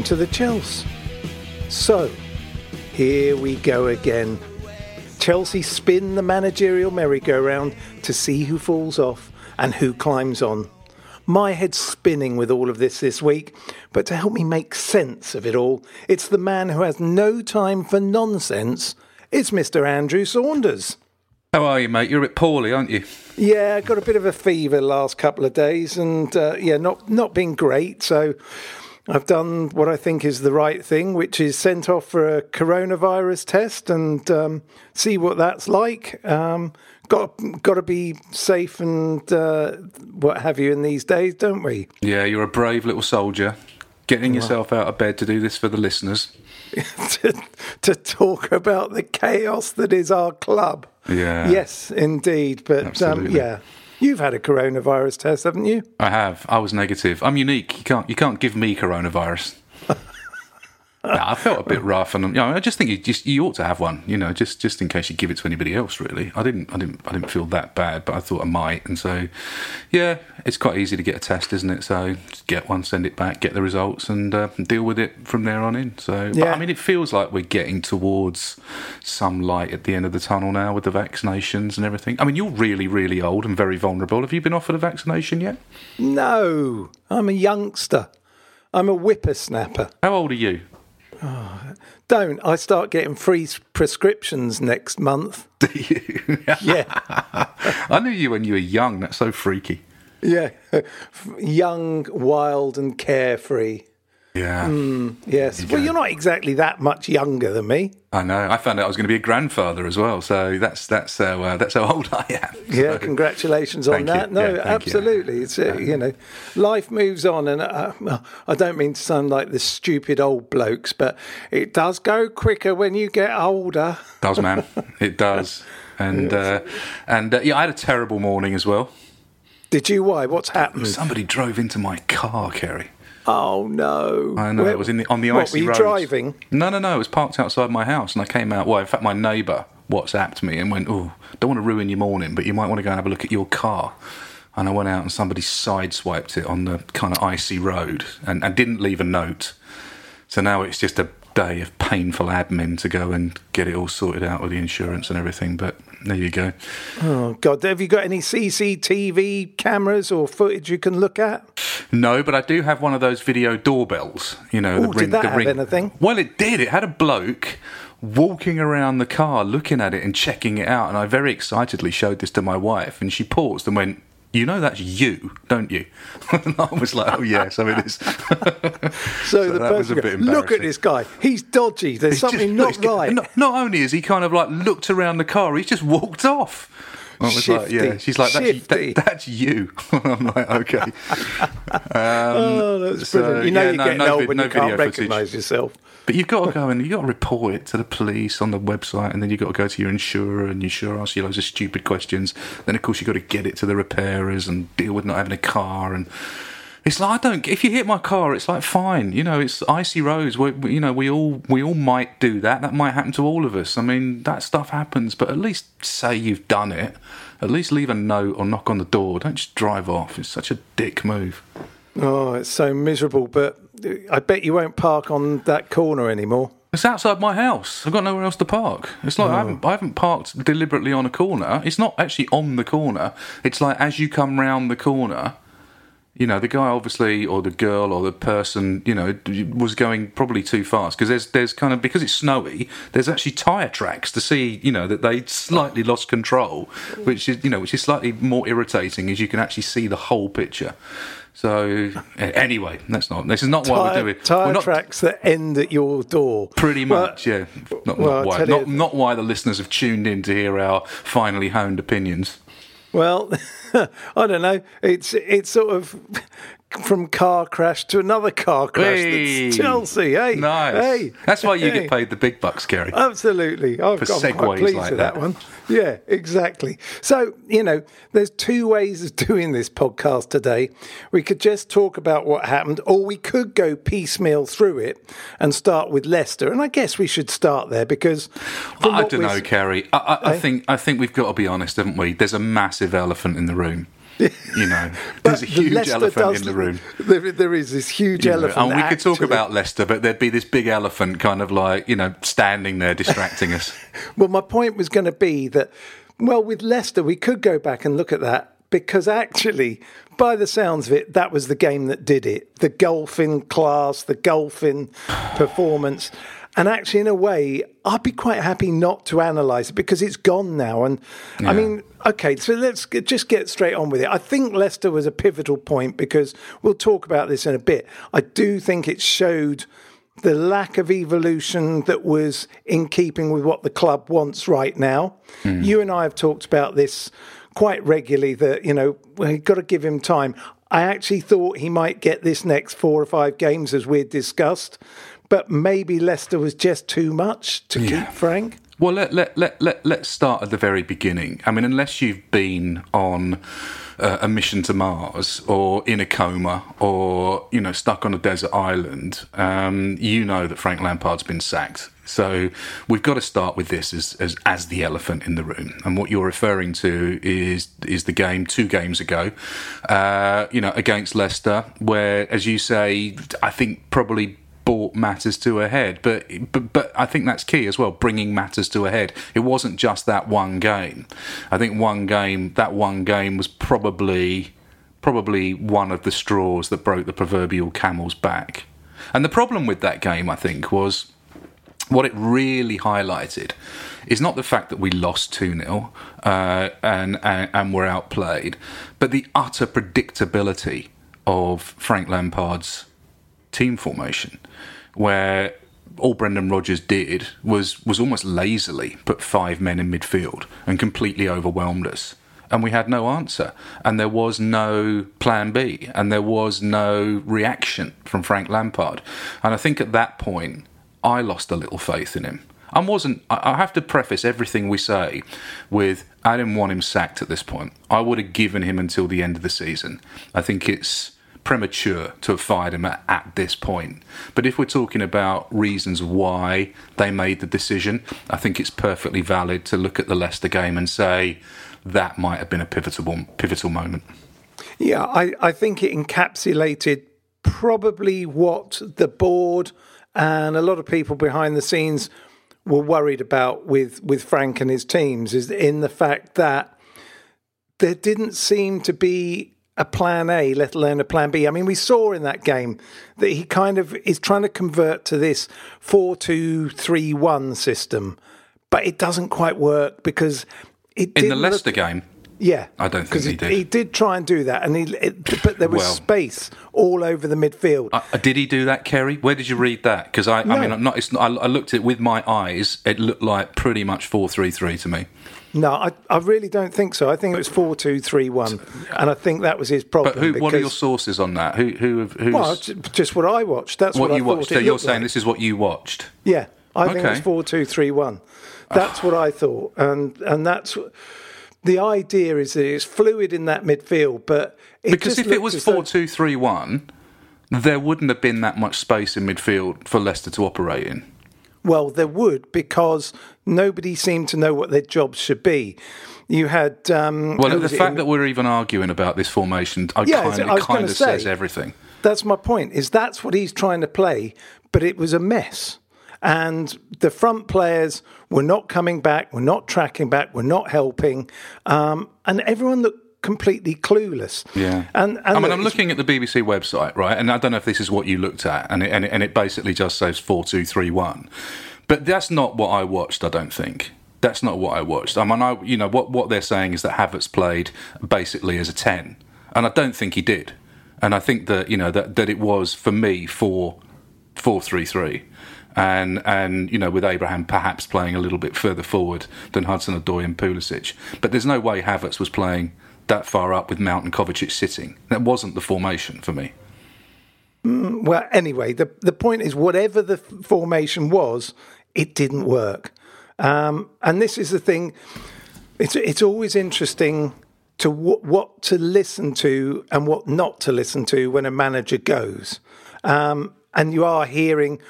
Welcome to the Chelsea. So, here we go again. Chelsea spin the managerial merry-go-round to see who falls off and who climbs on. My head's spinning with all of this this week, but to help me make sense of it all, it's the man who has no time for nonsense. It's Mr. Andrew Saunders. How are you, mate? You're a bit poorly, aren't you? Yeah, I got a bit of a fever the last couple of days, and uh, yeah, not not been great. So I've done what I think is the right thing, which is sent off for a coronavirus test and um, see what that's like. Um, got got to be safe and uh, what have you in these days, don't we? Yeah, you're a brave little soldier. Getting yourself out of bed to do this for the listeners. to, to talk about the chaos that is our club. Yeah. Yes, indeed. But um, yeah, you've had a coronavirus test, haven't you? I have. I was negative. I'm unique. You can't. You can't give me coronavirus. I felt a bit rough, and you know, I just think you just you ought to have one. You know, just just in case you give it to anybody else. Really, I didn't. I didn't. I didn't feel that bad, but I thought I might, and so yeah, it's quite easy to get a test, isn't it? So just get one, send it back, get the results, and uh, deal with it from there on in. So, but, Yeah. I mean, it feels like we're getting towards some light at the end of the tunnel now with the vaccinations and everything. I mean, you're really, really old and very vulnerable. Have you been offered a vaccination yet? No, I'm a youngster. I'm a whippersnapper. How old are you? Don't I start getting free prescriptions next month? Do you? Yeah, I knew you when you were young. That's so freaky. yeah. Young, wild, and carefree. Yeah. Yes. Well, you're not exactly that much younger than me. I know. I found out I was going to be a grandfather as well. So that's that's how uh, that's how old I am. Yeah, congratulations on Thank you. that. No, Yeah, thank you. absolutely. It's uh, you know, life moves on, and uh, well, I don't mean to sound like the stupid old blokes, but it does go quicker when you get older. does, man. It does. And uh, and uh, yeah, I had a terrible morning as well. Did you? Why? What's happened? Somebody drove into my car, Ceri. Oh no! I know Where- it was in the, on the What, icy were you roads. driving? No, no, no. It was parked outside my house, and I came out. Well, in fact, my neighbour WhatsApped me and went, "Oh, don't want to ruin your morning, but you might want to go and have a look at your car." And I went out, and somebody sideswiped it on the kind of icy road, and, and didn't leave a note. So now it's just a day of painful admin to go and get it all sorted out with the insurance and everything. But there you go. Oh God! Have you got any CCTV cameras or footage you can look at? No, but I do have one of those video doorbells. You know, Ooh, did that have anything? Well, it did. It had a bloke walking around the car, looking at it and checking it out. And I very excitedly showed this to my wife, and she paused and went. You know that's you, don't you? and I was like, "Oh yes, I mean it's." So, the that was a bit goes, look at this guy. He's dodgy. There's He's something no, not right. Not, not only is he kind of like looked around the car, he's just walked off. I was like, Shifty, yeah. She's like, that's, that, that's you. I'm like, okay. oh, um, that's so, brilliant. You know yeah, you're no, getting no old when no you can't recognise yourself. But you've got to go and you've got to report it to the police on the website, and then you've got to go to your insurer, and your insurer asks you loads of stupid questions. Then, of course, you've got to get it to the repairers and deal with not having a car. And It's like I don't. If you hit my car, it's like fine. You know, it's icy roads. We, we- you know, we all we all might do that. That might happen to all of us. I mean, that stuff happens. But at least say you've done it. At least leave a note or knock on the door. Don't just drive off. It's such a dick move. Oh, it's so miserable. But I bet you won't park on that corner anymore. It's outside my house. I've got nowhere else to park. It's like I, haven't, oh. I haven't parked deliberately on a corner. It's not actually on the corner. It's like as you come round the corner, you know, the guy obviously, or the girl, or the person, you know, was going probably too fast because there's there's kind of because it's snowy. There's actually tyre tracks to see, you know, that they slightly lost control, mm. which is you know, which is slightly more irritating as you can actually see the whole picture. So anyway, that's not. This is not what we're doing. tyre we're not, tracks that end at your door. Pretty Well, much, yeah. Not, well, not, why, not, not why the listeners have tuned in to hear our finally honed opinions. Well, I don't know. It's it's sort of from car crash to another car crash. Hey. That's Chelsea. Hey, Nice. Hey, That's why you hey. get paid the big bucks, Gary. Absolutely. I've For got I'm quite pleased like with that. that. one. Yeah, exactly. So, you know, there's two ways of doing this podcast today. We could just talk about what happened, or we could go piecemeal through it and start with Leicester. And I guess we should start there because I don't know, Ceri. I, I, I Eh? think I think we've got to be honest, haven't we? There's a massive elephant in the room. You know, there's a huge Leicester elephant in the room. There, there is this huge You know, elephant. and we could talk about Leicester, but there'd be this big elephant kind of like, you know, standing there distracting us. Well, my point was going to be that, well, with Leicester, we could go back and look at that because actually, by the sounds of it, that was the game that did it. The golfing class, the golfing performance. And actually, in a way, I'd be quite happy not to analyse it because it's gone now. And I mean, okay, so let's just get straight on with it. I think Leicester was a pivotal point because we'll talk about this in a bit. I do think it showed the lack of evolution that was in keeping with what the club wants right now. Hmm. You and I have talked about this quite regularly that, you know, we've got to give him time. I actually thought he might get this next four or five games as we'd discussed, but maybe Leicester was just too much to Yeah. keep Frank. Well, let, let, let, let, let's start at the very beginning. I mean, unless you've been on uh, a mission to Mars or in a coma or, you know, stuck on a desert island, um, you know that Frank Lampard's been sacked. So we've got to start with this as, as, as the elephant in the room. And what you're referring to is is the game two games ago, uh, you know, against Leicester, where, as you say, I think probably brought matters to a head. But, but but I think that's key as well, bringing matters to a head. It wasn't just that one game. I think one game, that one game was probably probably one of the straws that broke the proverbial camel's back. And the problem with that game, I think, was what it really highlighted is not the fact that we lost 2 0 uh, and, and, and were outplayed, but the utter predictability of Frank Lampard's team formation, where all Brendan Rodgers did was was almost lazily put five men in midfield and completely overwhelmed us. And we had no answer, and there was no plan B, and there was no reaction from Frank Lampard. And I think at that point, I lost a little faith in him. I wasn't. I I have to preface everything we say with I didn't want him sacked at this point. I would have given him until the end of the season. I think it's premature to have fired him at, at this point. But if we're talking about reasons why they made the decision, I think it's perfectly valid to look at the Leicester game and say that might have been a pivotal pivotal moment. Yeah, I, I think it encapsulated probably what the board and a lot of people behind the scenes were worried about with, with Frank and his teams is in the fact that there didn't seem to be a plan A, let alone a plan B. I mean, we saw in that game that he kind of is trying to convert to this 4 2 3 1 system, but it doesn't quite work because it In the didn't look- Leicester game, yeah, I don't think 'Cause he did. He did try and do that, and he, it, but there was Well- space all over the midfield. Uh, did he do that, Ceri? Where did you read that? Because I, No. I mean, I'm not, it's not, I, I looked at it with my eyes. It looked like pretty much four three three to me. No, I, I really don't think so. I think it was four two three one, and I think that was his problem. But who? What are your sources on that? Who? Who? Who's, Well, just what I watched. That's what, what you watched? So you're saying like. this is what you watched? Yeah, I think it was Okay. four two three one. That's what I thought, and and that's the idea is that it's fluid in that midfield, but Because if it was 4 2 3 1, there wouldn't have been that much space in midfield for Leicester to operate in. Well, there would because nobody seemed to know what their jobs should be. You had um, Well, the fact in- that we're even arguing about this formation, I Yeah, kind, gonna kind of say- says everything. that's my point. Is that's what he's trying to play, but it was a mess, and the front players were not coming back, were not tracking back, were not helping, um, and everyone looked completely clueless. Yeah. and, and I mean, look, I'm looking at the BBC website, right? And I don't know if this is what you looked at, and it, and it, and it basically just says 4 2 3 1. But that's not what I watched, I don't think. That's not what I watched. I mean, I, you know, what, what they're saying is that Havertz played basically as a 10. And I don't think he did. And I think that, you know, that, that it was, for me, 4 4 3 3. And, and, you know, with Abraham perhaps playing a little bit further forward than Hudson Odoi and Pulisic. But there's no way Havertz was playing that far up with Mount and Kovacic sitting. That wasn't the formation for me. Mm, well, anyway, the the point is, whatever the formation was, it didn't work. Um, and this is the thing. It's it's always interesting to w- what to listen to and what not to listen to when a manager goes. Um, and you are hearing.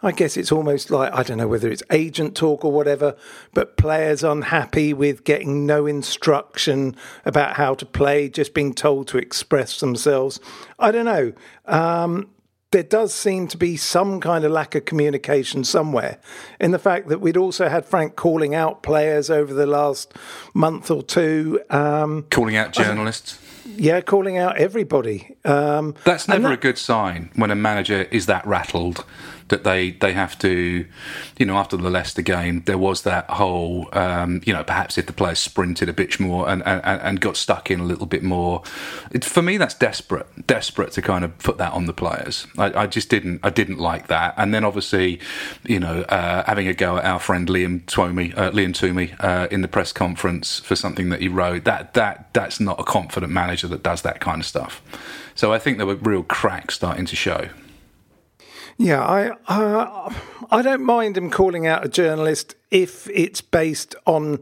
I guess it's almost like I don't know whether it's agent talk or whatever, but players unhappy with getting no instruction about how to play, just being told to express themselves. I don't know. Um, there does seem to be some kind of lack of communication somewhere in the fact that we'd also had Frank calling out players over the last month or two. Um, Calling out journalists. yeah, calling out everybody. Um, That's never that- a good sign when a manager is that rattled that they, they have to, you know, after the Leicester game, there was that whole, um, you know, perhaps if the players sprinted a bit more and, and, and got stuck in a little bit more. It, for me, that's desperate, desperate to kind of put that on the players. I, I just didn't, I didn't like that. And then obviously, you know, uh, having a go at our friend Liam Twomey, uh, Liam Twomey, uh, in the press conference for something that he wrote, that, that, that's not a confident manager that does that kind of stuff. So I think there were real cracks starting to show. Yeah, I uh, I don't mind him calling out a journalist if it's based on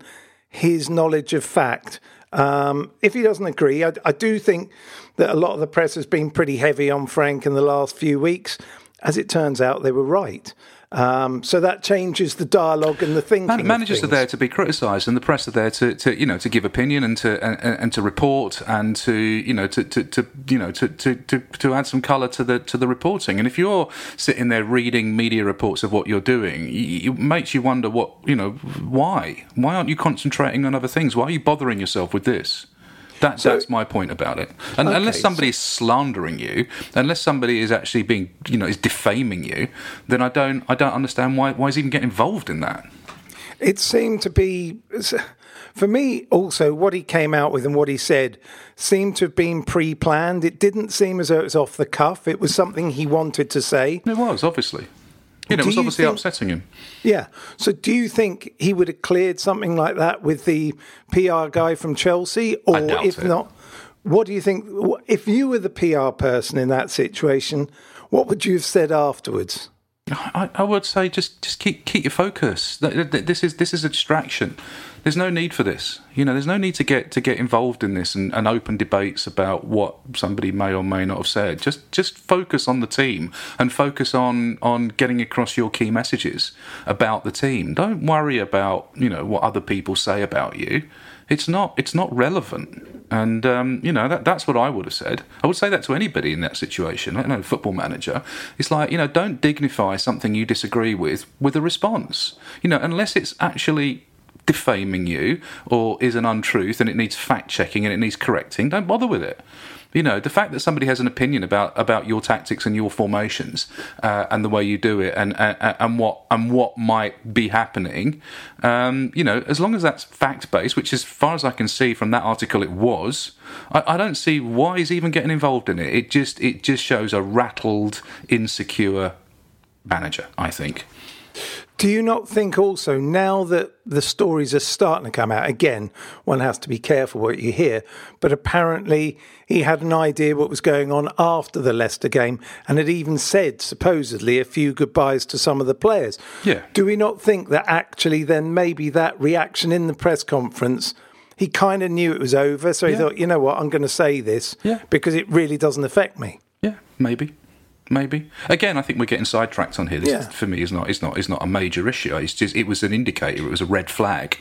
his knowledge of fact. Um, if he doesn't agree, I, I do think that a lot of the press has been pretty heavy on Frank in the last few weeks. As it turns out, they were right. Um, so that changes the dialogue and the thinking. Man- managers are there to be criticised, and the press are there to, to you know to give opinion and to and, and to report and to you know to, to, to you know to, to, to, to add some colour to the to the reporting. And if you're sitting there reading media reports of what you're doing, it makes you wonder what you know why why aren't you concentrating on other things? Why are you bothering yourself with this? That, that's my point about it. And unless Okay, somebody is slandering you, unless somebody is actually being, you know, is defaming you, then I don't, I don't understand why, why is he even getting involved in that? It seemed to be, for me, also what he came out with and what he said seemed to have been pre planned. It didn't seem as though it was off the cuff. It was something he wanted to say. It was obviously. You know, it was obviously think- upsetting him. Yeah. So do you think he would have cleared something like that with the PR guy from Chelsea? Or if it. not, what do you think? If you were the PR person in that situation, what would you have said afterwards? I, I would say just just keep keep your focus. Th- th- th- This is this is a distraction. There's no need for this. You know, there's no need to get to get involved in this and, and open debates about what somebody may or may not have said. Just just focus on the team and focus on on getting across your key messages about the team. Don't worry about you know what other people say about you. It's not it's not relevant. And um, you know that that's what I would have said. I would say that to anybody in that situation. I don't know, football manager. It's like you know, don't dignify something you disagree with with a response. You know, unless it's actually defaming you or is an untruth and it needs fact checking and it needs correcting. Don't bother with it. You know, the fact that somebody has an opinion about, about your tactics and your formations uh, and the way you do it and, and and what and what might be happening, um, you know, as long as that's fact based, which as far as I can see from that article, it was. I, I don't see why he's even getting involved in it. It just it just shows a rattled, insecure manager. I think. Do you not think also now that the stories are starting to come out again, one has to be careful what you hear, but apparently he had an idea what was going on after the Leicester game and had even said supposedly a few goodbyes to some of the players. Yeah. Do we not think that actually then maybe that reaction in the press conference he kind of knew it was over, so he Yeah. thought, you know what, I'm going to say this Yeah. because it really doesn't affect me. Yeah, maybe. Maybe again, I think we're getting sidetracked on here. This Yeah. for me is not is not is not a major issue. It's just it was an indicator. It was a red flag.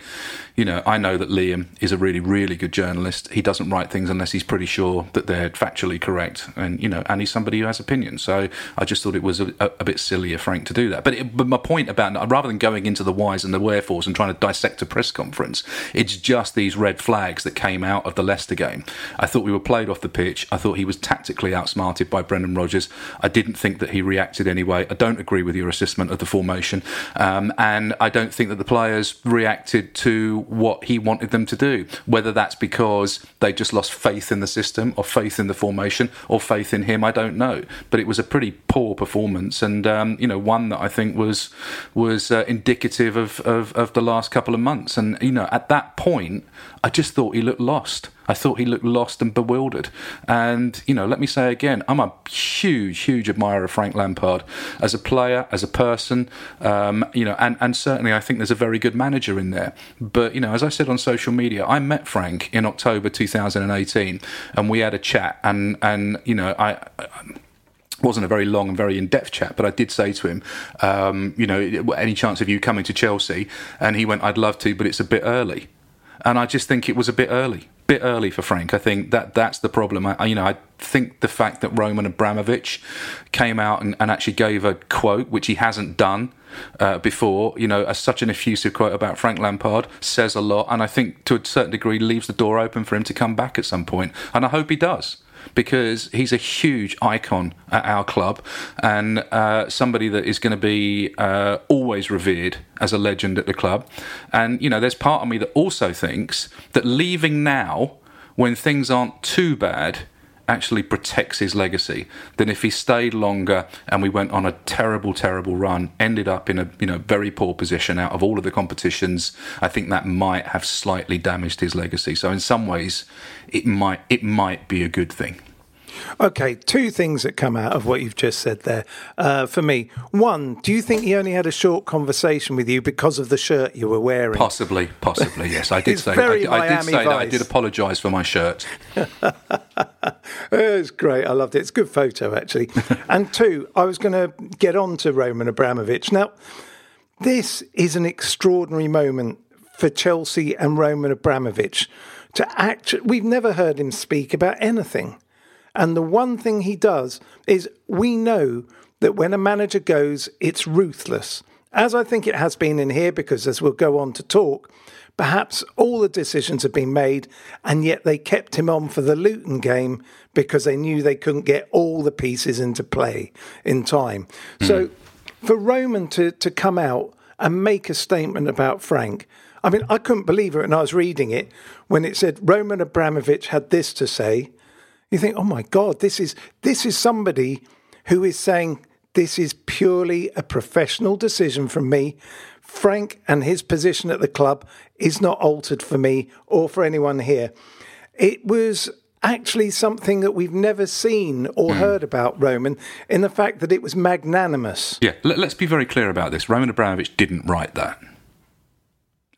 You know, I know that Liam is a really really good journalist. He doesn't write things unless he's pretty sure that they're factually correct, and you know, and he's somebody who has opinions. So I just thought it was a, a, bit silly of Frank to do that. But, it, but my point about rather than going into the whys and the wherefores and trying to dissect a press conference, it's just these red flags that came out of the Leicester game. I thought we were played off the pitch. I thought he was tactically outsmarted by Brendan Rodgers. I didn't think that he reacted anyway. I don't agree with your assessment of the formation, um, and I don't think that the players reacted to what he wanted them to do. Whether that's because they just lost faith in the system, or faith in the formation, or faith in him, I don't know. But it was a pretty poor performance, and um, you know, one that I think was was uh, indicative of, of of the last couple of months. And you know, at that point, I just thought he looked lost. I thought he looked lost and bewildered. And, you know, let me say again, I'm a huge, huge admirer of Frank Lampard as a player, as a person, um, you know, and, and certainly I think there's a very good manager in there. But, you know, as I said on social media, I met Frank in October 2018 and we had a chat and, and you know, I, I wasn't a very long and very in-depth chat, but I did say to him, um, you know, any chance of you coming to Chelsea? And he went, I'd love to, but it's a bit early. And I just think it was a bit early, bit early for Frank. I think that that's the problem. I, you know, I think the fact that Roman Abramovich came out and, and actually gave a quote, which he hasn't done uh, before, you know, as such an effusive quote about Frank Lampard says a lot. And I think to a certain degree leaves the door open for him to come back at some point. And I hope he does because he's a huge icon at our club and uh, somebody that is going to be uh, always revered as a legend at the club. And, you know, there's part of me that also thinks that leaving now, when things aren't too bad, actually protects his legacy than if he stayed longer and we went on a terrible terrible run ended up in a you know very poor position out of all of the competitions i think that might have slightly damaged his legacy. So in some ways it might it might be a good thing Okay, two things that come out of what you've just said there. Uh, for me, one, do you think he only had a short conversation with you because of the shirt you were wearing? Possibly, possibly, yes. I did say, I, I did say that. I did apologise for my shirt. It's great. I loved it. It's a good photo, actually. and two, I was going to get on to Roman Abramovich. Now, this is an extraordinary moment for Chelsea and Roman Abramovich to act. We've never heard him speak about anything. And the one thing he does is we know that when a manager goes, it's ruthless. As I think it has been in here, because as we'll go on to talk, perhaps all the decisions have been made, and yet they kept him on for the Luton game because they knew they couldn't get all the pieces into play in time. Hmm. So for Roman to, to come out and make a statement about Frank, I mean, I couldn't believe it when I was reading it when it said Roman Abramovich had this to say. You think, oh my God, this is this is somebody who is saying this is purely a professional decision from me. Frank and his position at the club is not altered for me or for anyone here. It was actually something that we've never seen or hmm. heard about Roman in the fact that it was magnanimous. Yeah, let, us be very clear about this. Roman Abramovich didn't write that.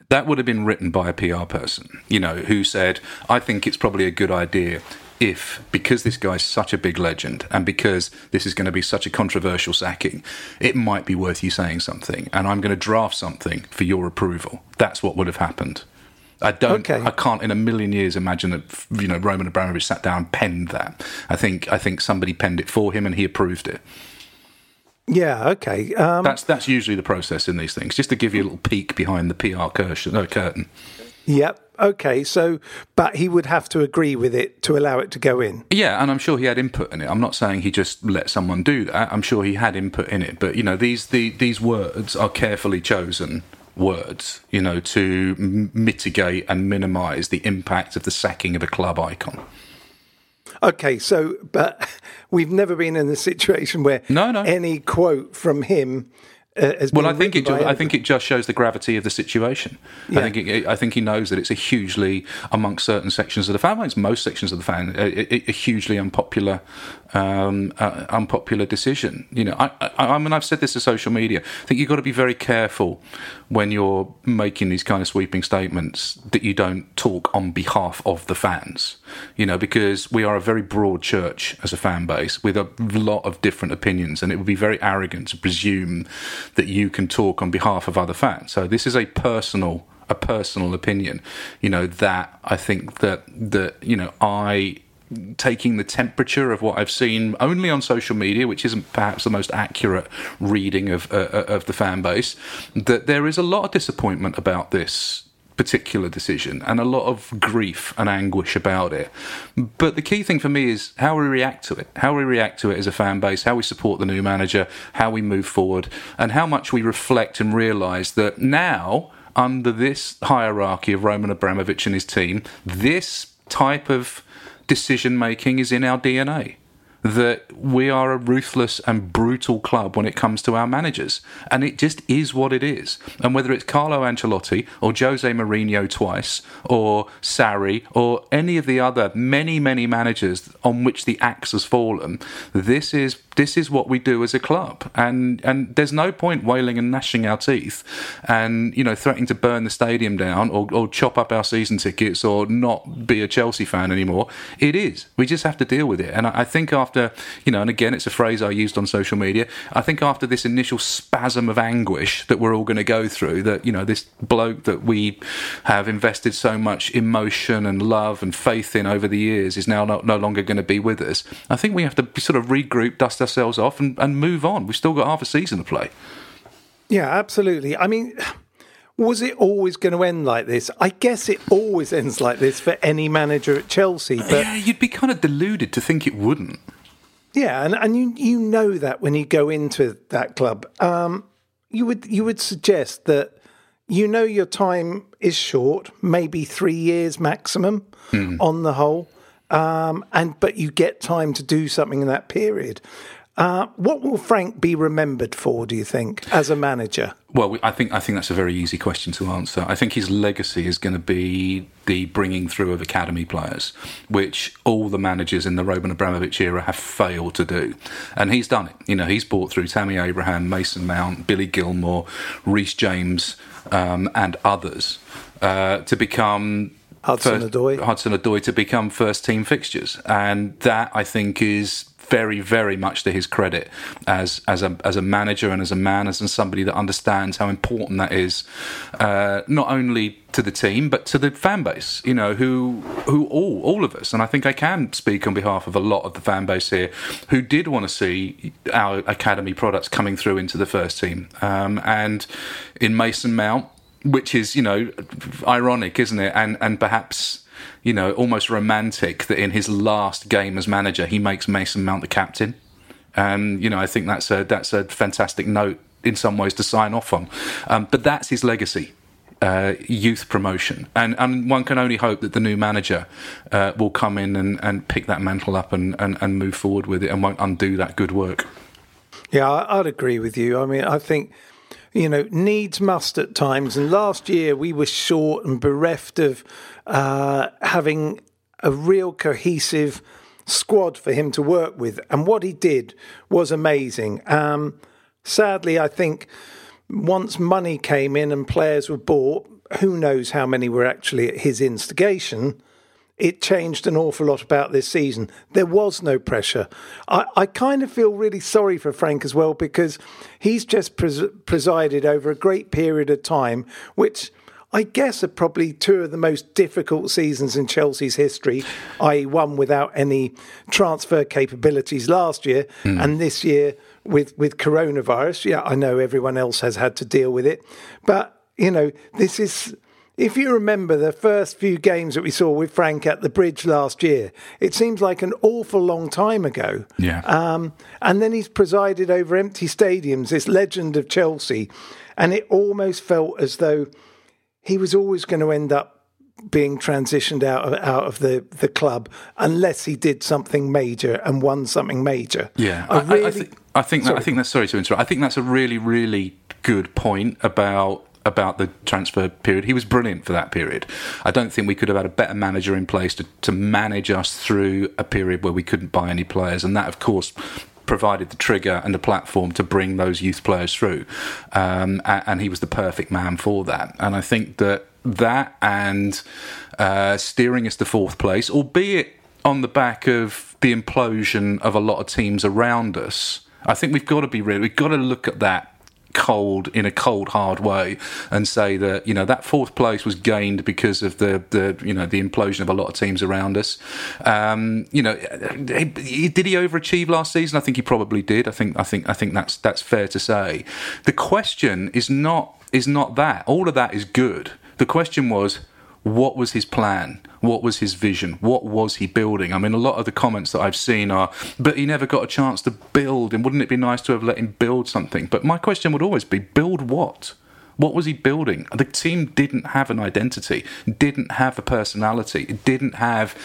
That would have been written by a PR person, you know, who said, I think it's probably a good idea if, because this guy's such a big legend and because this is going to be such a controversial sacking, it might be worth you saying something. And I'm going to draft something for your approval. That's what would have happened. I don't. Okay. I can't in a million years imagine that you know Roman Abramovich sat down and penned that. I think. I think somebody penned it for him and he approved it. Yeah, okay. Um, That's that's usually the process in these things. Just to give you a little peek behind the PR curtain. Yep. Okay, so, but he would have to agree with it to allow it to go in. Yeah, and I'm sure he had input in it. I'm not saying he just let someone do that. I'm sure he had input in it. But you know, these the, these words are carefully chosen words. You know, to m- mitigate and minimise the impact of the sacking of a club icon. Okay, so but we've never been in a situation where No, no. any quote from him uh, Well, I think it. written I think it just shows the gravity of the situation. Yeah. I think. It, I think he knows that it's a hugely amongst certain sections of the fan, most sections of the fan, a, a, a hugely unpopular, um, uh, unpopular decision. You know, I, I, I mean, I've said this to social media. I think you've got to be very careful when you're making these kind of sweeping statements that you don't talk on behalf of the fans. You know, because we are a very broad church as a fan base with a lot of different opinions, and it would be very arrogant to presume that you can talk on behalf of other fans. So this is a personal a personal opinion. You know that I think that that you know I taking the temperature of what I've seen only on social media, which isn't perhaps the most accurate reading of uh, of the fan base, that there is a lot of disappointment about this particular decision and a lot of grief and anguish about it. But the key thing for me is how we react to it, how we react to it as a fan base, how we support the new manager, how we move forward, and how much we reflect and realise that now, under this hierarchy of Roman Abramovich and his team, this type of decision making is in our DNA that we are a ruthless and brutal club when it comes to our managers. And it just is what it is. And whether it's Carlo Ancelotti or Jose Mourinho twice or Sarri or any of the other many, many managers on which the axe has fallen, this is this is what we do as a club. And and there's no point wailing and gnashing our teeth and, you know, threatening to burn the stadium down or, or chop up our season tickets or not be a Chelsea fan anymore. It is. We just have to deal with it. And I, I think after, you know, and again, it's a phrase I used on social media. I think after this initial spasm of anguish that we're all going to go through, that, you know, this bloke that we have invested so much emotion and love and faith in over the years is now no, no longer going to be with us. I think we have to sort of regroup, dust ourselves off, and, and move on. We've still got half a season to play. Yeah, absolutely. I mean, was it always going to end like this? I guess it always ends like this for any manager at Chelsea. But yeah, you'd be kind of deluded to think it wouldn't. Yeah, and, and you you know that when you go into that club, um, you would you would suggest that you know your time is short, maybe three years maximum on the whole, um, and but you get time to do something in that period. Uh, what will Frank be remembered for? Do you think as a manager? Well, I think I think that's a very easy question to answer. I think his legacy is going to be the bringing through of academy players, which all the managers in the Roman Abramovich era have failed to do, and he's done it. You know, he's brought through Tammy Abraham, Mason Mount, Billy Gilmour, Reece James, um, and others uh, to become Hudson Odoi. Hudson Odoi to become first team fixtures, and that I think is very, very much to his credit as as a as a manager and as a man, as somebody that understands how important that is, uh, not only to the team but to the fan base. You know, who who all all of us, and I think I can speak on behalf of a lot of the fan base here, who did want to see our academy products coming through into the first team, um, and in Mason Mount, which is you know ironic, isn't it? And and perhaps you know, almost romantic that in his last game as manager, he makes Mason Mount the captain. And you know, I think that's a that's a fantastic note in some ways to sign off on. Um, but that's his legacy. Uh, youth promotion, and and one can only hope that the new manager uh, will come in and, and pick that mantle up and, and, and move forward with it and won't undo that good work. Yeah, I'd agree with you. I mean, I think, you know, needs must at times. And last year we were short and bereft of uh, having a real cohesive squad for him to work with. And what he did was amazing. Um, sadly, I think once money came in and players were bought, who knows how many were actually at his instigation it changed an awful lot about this season. There was no pressure. I, I kind of feel really sorry for Frank as well because he's just pres- presided over a great period of time, which I guess are probably two of the most difficult seasons in Chelsea's history, i.e., one without any transfer capabilities last year, and this year with, with coronavirus. Yeah, I know everyone else has had to deal with it, but you know, this is if you remember the first few games that we saw with Frank at the bridge last year, it seems like an awful long time ago. Yeah. Um, and then he's presided over empty stadiums, this legend of Chelsea. And it almost felt as though he was always going to end up being transitioned out of out of the, the club unless he did something major and won something major. Yeah, I I, I, really I, thi- I think that, I think that's sorry to interrupt. I think that's a really, really good point about about the transfer period. He was brilliant for that period. I don't think we could have had a better manager in place to, to manage us through a period where we couldn't buy any players, and that, of course, provided the trigger and the platform to bring those youth players through. Um, and, and, he was the perfect man for that. And I think that that and uh, steering us to fourth place, albeit on the back of the implosion of a lot of teams around us. I think we've got to be real. We've got to look at that cold in a cold hard way and say that you know that fourth place was gained because of the the you know the implosion of a lot of teams around us. Um, you know did he overachieve last season? I think he probably did. I think I think I think that's that's fair to say. The question is not is not that. All of that is good. The question was what was his plan what was his vision? What was he building? I mean, a lot of the comments that I've seen are, but he never got a chance to build, and wouldn't it be nice to have let him build something? But my question would always be, build what? What was he building? The team didn't have an identity, didn't have a personality, didn't have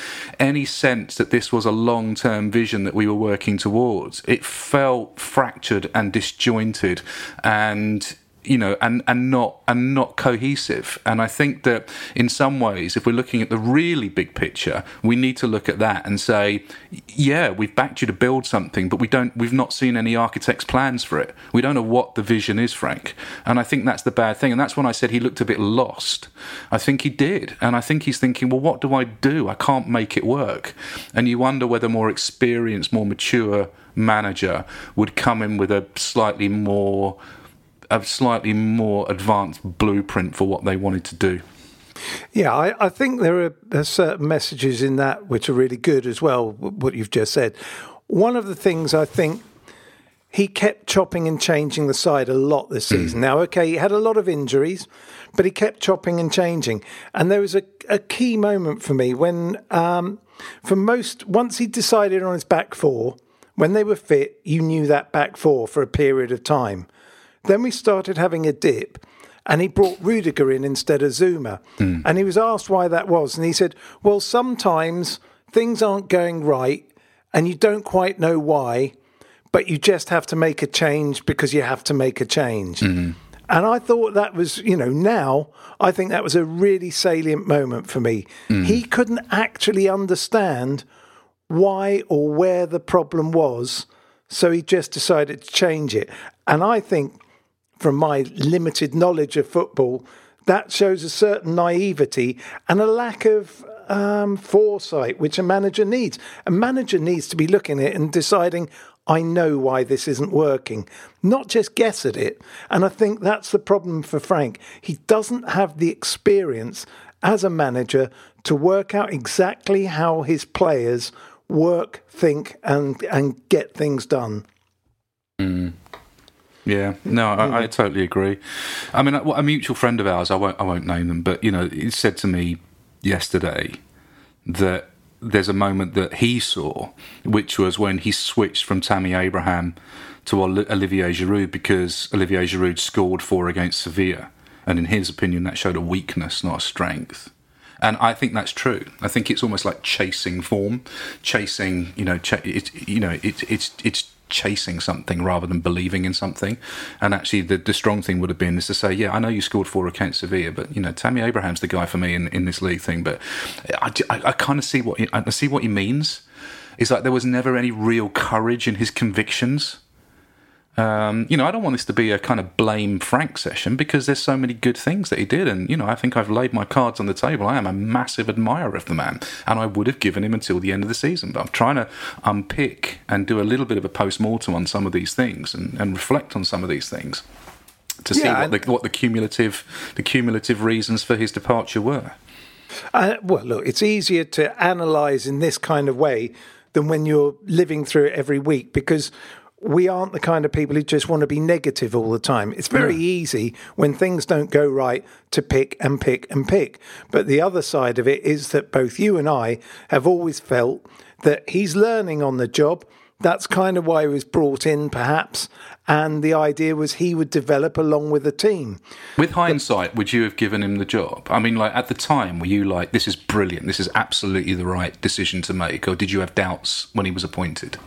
any sense that this was a long term vision that we were working towards. It felt fractured and disjointed and you know and and not and not cohesive. And i think that in some ways if we're looking at the really big picture we need to look at that and say yeah we've backed you to build something but we don't we've not seen any architect's plans for it. We don't know what the vision is frank. And i think that's the bad thing. And that's when i said he looked a bit lost. I think he did. And i think he's thinking well what do i do? I can't make it work. And you wonder whether more experienced more mature manager would come in with a slightly more a slightly more advanced blueprint for what they wanted to do. Yeah, I, I think there are, are certain messages in that which are really good as well, what you've just said. One of the things I think he kept chopping and changing the side a lot this hmm. season. now, okay, he had a lot of injuries, but he kept chopping and changing. And there was a, a key moment for me when, um, for most, once he decided on his back four, when they were fit, you knew that back four for a period of time. Then we started having a dip, and he brought Rudiger in instead of Zouma. Mm. And he was asked why that was. And he said, Well, sometimes things aren't going right, and you don't quite know why, but you just have to make a change because you have to make a change. Mm. And I thought that was, you know, now I think that was a really salient moment for me. Mm. He couldn't actually understand why or where the problem was. So he just decided to change it. And I think from my limited knowledge of football, that shows a certain naivety and a lack of um, foresight, which a manager needs. A manager needs to be looking at it and deciding, I know why this isn't working, not just guess at it. And I think that's the problem for Frank. He doesn't have the experience as a manager to work out exactly how his players work, think, and, and get things done. Mm. Yeah, no, I, I, totally agree. I mean, a, mutual friend of ours, I won't, I won't name them, but you know, he said to me yesterday that there's a moment that he saw, which was when he switched from Tammy Abraham to Olivier Giroud because Olivier Giroud scored four against Sevilla, and in his opinion, that showed a weakness, not a strength. And I think that's true. I think it's almost like chasing form, chasing. You know, ch- it's you know, it's it's it's chasing something rather than believing in something. And actually, the, the strong thing would have been is to say, yeah, I know you scored four against Sevilla, but you know, Tammy Abraham's the guy for me in, in this league thing. But I, I, I kind of see what he, I see what he means. It's like there was never any real courage in his convictions. Um, you know, I don't want this to be a kind of blame Frank session because there's so many good things that he did, and you know, I think I've laid my cards on the table. I am a massive admirer of the man, and I would have given him until the end of the season. But I'm trying to unpick and do a little bit of a post mortem on some of these things and, and reflect on some of these things to see yeah, what the what the cumulative the cumulative reasons for his departure were. Uh, well, look, it's easier to analyse in this kind of way than when you're living through it every week because we aren't the kind of people who just want to be negative all the time. It's very yeah. easy when things don't go right to pick and pick and pick. But the other side of it is that both you and I have always felt that he's learning on the job. That's kind of why he was brought in, perhaps. And the idea was he would develop along with the team. With hindsight, but, would you have given him the job? I mean, like at the time, were you like, this is brilliant, this is absolutely the right decision to make? Or did you have doubts when he was appointed?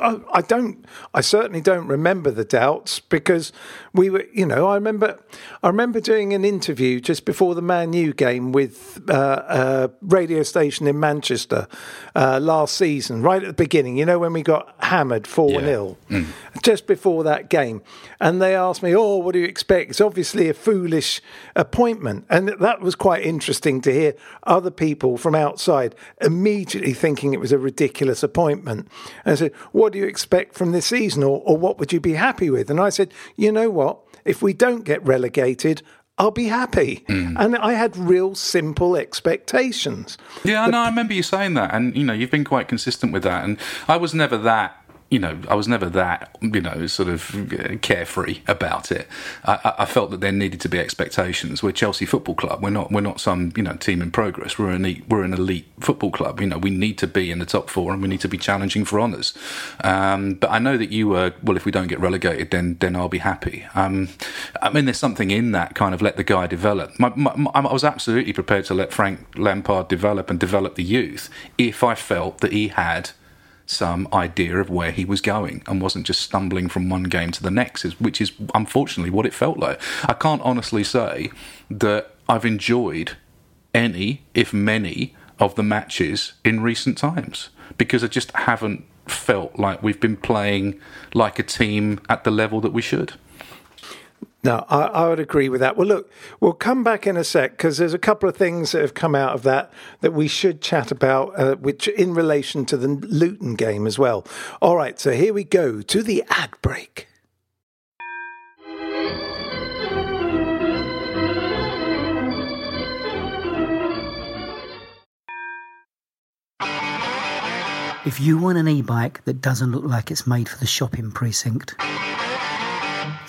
I, I don't. I certainly don't remember the doubts because we were. You know, I remember. I remember doing an interview just before the Man U game with uh, a radio station in Manchester uh, last season, right at the beginning. You know, when we got hammered four 0 mm. just before that game, and they asked me, "Oh, what do you expect?" It's obviously a foolish appointment, and that was quite interesting to hear other people from outside immediately thinking it was a ridiculous appointment. And I said, "What do you expect from this season, or, or what would you be happy with?" And I said, "You know what? If we don't get relegated, I'll be happy. Mm. And I had real simple expectations. Yeah, I know. I remember you saying that, and you know, you've been quite consistent with that. And I was never that you know, I was never that, you know, sort of uh, carefree about it. I, I, felt that there needed to be expectations. We're Chelsea Football Club. We're not. We're not some, you know, team in progress. We're an elite. We're an elite football club. You know, we need to be in the top four, and we need to be challenging for honours. Um, but I know that you were. Well, if we don't get relegated, then then I'll be happy. Um, I mean, there's something in that kind of let the guy develop. My, my, my, I was absolutely prepared to let Frank Lampard develop and develop the youth if I felt that he had some idea of where he was going and wasn't just stumbling from one game to the next, which is unfortunately what it felt like. I can't honestly say that I've enjoyed any, if many, of the matches in recent times because I just haven't felt like we've been playing like a team at the level that we should. No, I, I, would agree with that. Well, look, we'll come back in a sec because there's a couple of things that have come out of that that we should chat about, uh, which in relation to the Luton game as well. All right, so here we go to the ad break. If you want an e bike that doesn't look like it's made for the shopping precinct,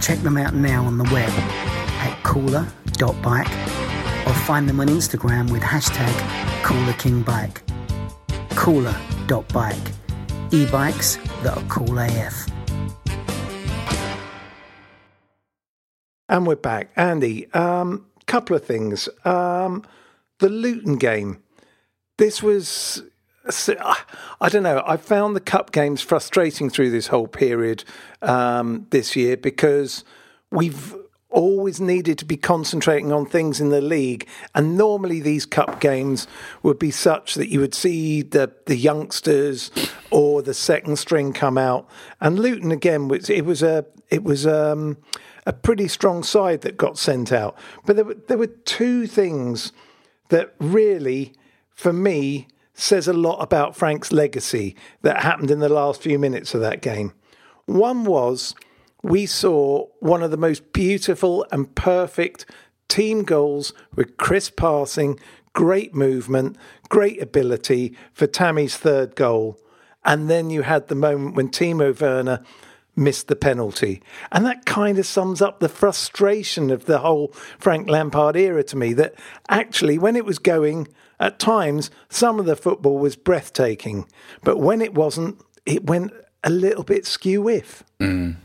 Check them out now on the web at cooler.bike or find them on Instagram with hashtag coolerkingbike. Cooler.bike. E-bikes that are cool AF. And we're back. Andy, um, couple of things. Um, the Luton game. This was I don't know. I found the cup games frustrating through this whole period um, this year because we've always needed to be concentrating on things in the league. And normally these cup games would be such that you would see the, the youngsters or the second string come out. And Luton again it was a it was um, a pretty strong side that got sent out. But there were there were two things that really, for me, says a lot about Frank's legacy that happened in the last few minutes of that game. One was we saw one of the most beautiful and perfect team goals with crisp passing, great movement, great ability for Tammy's third goal. And then you had the moment when Timo Werner missed the penalty. And that kind of sums up the frustration of the whole Frank Lampard era to me that actually, when it was going, at times, some of the football was breathtaking, but when it wasn't, it went a little bit skew with. Mm.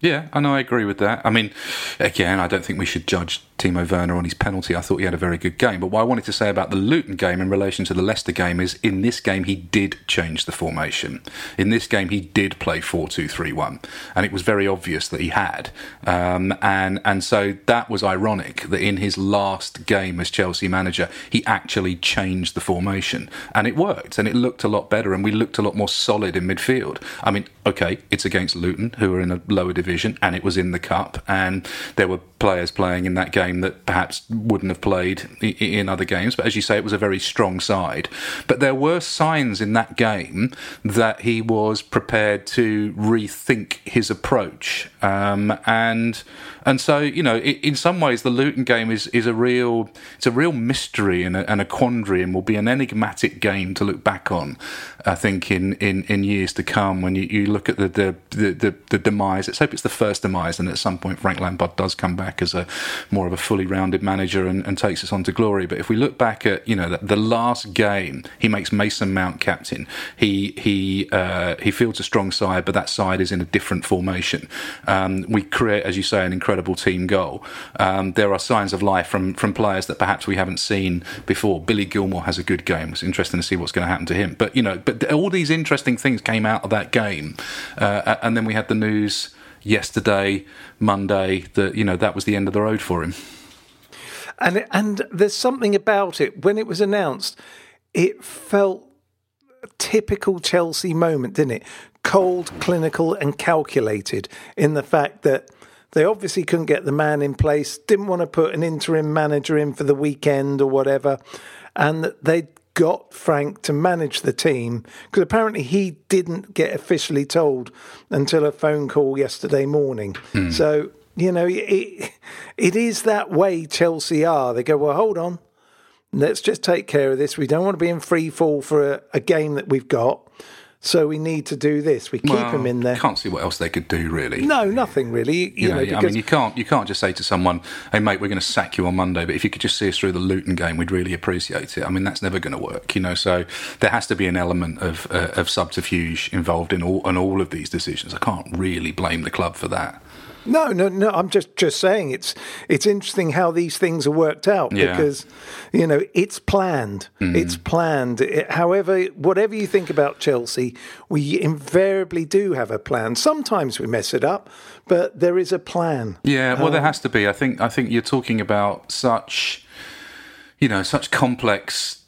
Yeah, I know. I agree with that. I mean, again, I don't think we should judge Timo Werner on his penalty. I thought he had a very good game. But what I wanted to say about the Luton game in relation to the Leicester game is in this game, he did change the formation. In this game, he did play 4 2 3 1. And it was very obvious that he had. Um, and, and so that was ironic that in his last game as Chelsea manager, he actually changed the formation. And it worked. And it looked a lot better. And we looked a lot more solid in midfield. I mean, okay, it's against Luton, who are in a lower division and it was in the cup, and there were players playing in that game that perhaps wouldn't have played in other games. But as you say, it was a very strong side. But there were signs in that game that he was prepared to rethink his approach, um, and and so you know, in some ways, the Luton game is is a real it's a real mystery and a, and a quandary, and will be an enigmatic game to look back on. I think in, in, in years to come, when you, you look at the the, the the, the demise, let's hope it's the first demise, and at some point Frank Lampard does come back as a more of a fully rounded manager and, and takes us on to glory. But if we look back at you know the, the last game, he makes Mason Mount captain. He he uh, he fields a strong side, but that side is in a different formation. Um, we create, as you say, an incredible team goal. Um, there are signs of life from from players that perhaps we haven't seen before. Billy Gilmour has a good game. It's interesting to see what's going to happen to him. But you know, but all these interesting things came out of that game, uh, and then we had the news yesterday, Monday, that you know that was the end of the road for him. And and there's something about it when it was announced, it felt a typical Chelsea moment, didn't it? Cold, clinical, and calculated in the fact that they obviously couldn't get the man in place, didn't want to put an interim manager in for the weekend or whatever, and they'd got Frank to manage the team because apparently he didn't get officially told until a phone call yesterday morning. Mm. So, you know, it, it is that way Chelsea are. They go, well, hold on. Let's just take care of this. We don't want to be in free fall for a, a game that we've got. So we need to do this. We keep well, him in there. Can't see what else they could do, really. No, nothing really. You, you know, know I mean, you can't you can't just say to someone, "Hey, mate, we're going to sack you on Monday, but if you could just see us through the Luton game, we'd really appreciate it." I mean, that's never going to work, you know. So there has to be an element of uh, of subterfuge involved in all in all of these decisions. I can't really blame the club for that. No, no, no. I'm just just saying it's it's interesting how these things are worked out yeah. because you know it's planned. Mm. It's planned. It, however, whatever you think about Chelsea, we invariably do have a plan. Sometimes we mess it up, but there is a plan. Yeah, well, um, there has to be. I think I think you're talking about such you know such complex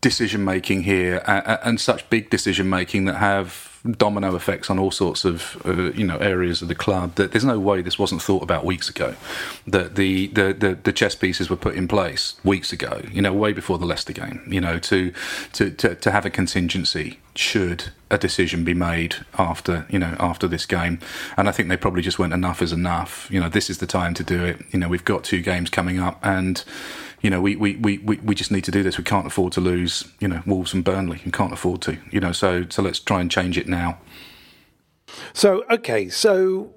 decision making here and, and such big decision making that have domino effects on all sorts of uh, you know areas of the club. That there's no way this wasn't thought about weeks ago. That the, the the the chess pieces were put in place weeks ago. You know, way before the Leicester game. You know, to to to, to have a contingency should a decision be made after you know after this game and i think they probably just went enough is enough you know this is the time to do it you know we've got two games coming up and you know, we, we, we, we just need to do this. We can't afford to lose, you know, Wolves and Burnley. We can't afford to, you know, so so let's try and change it now. So okay, so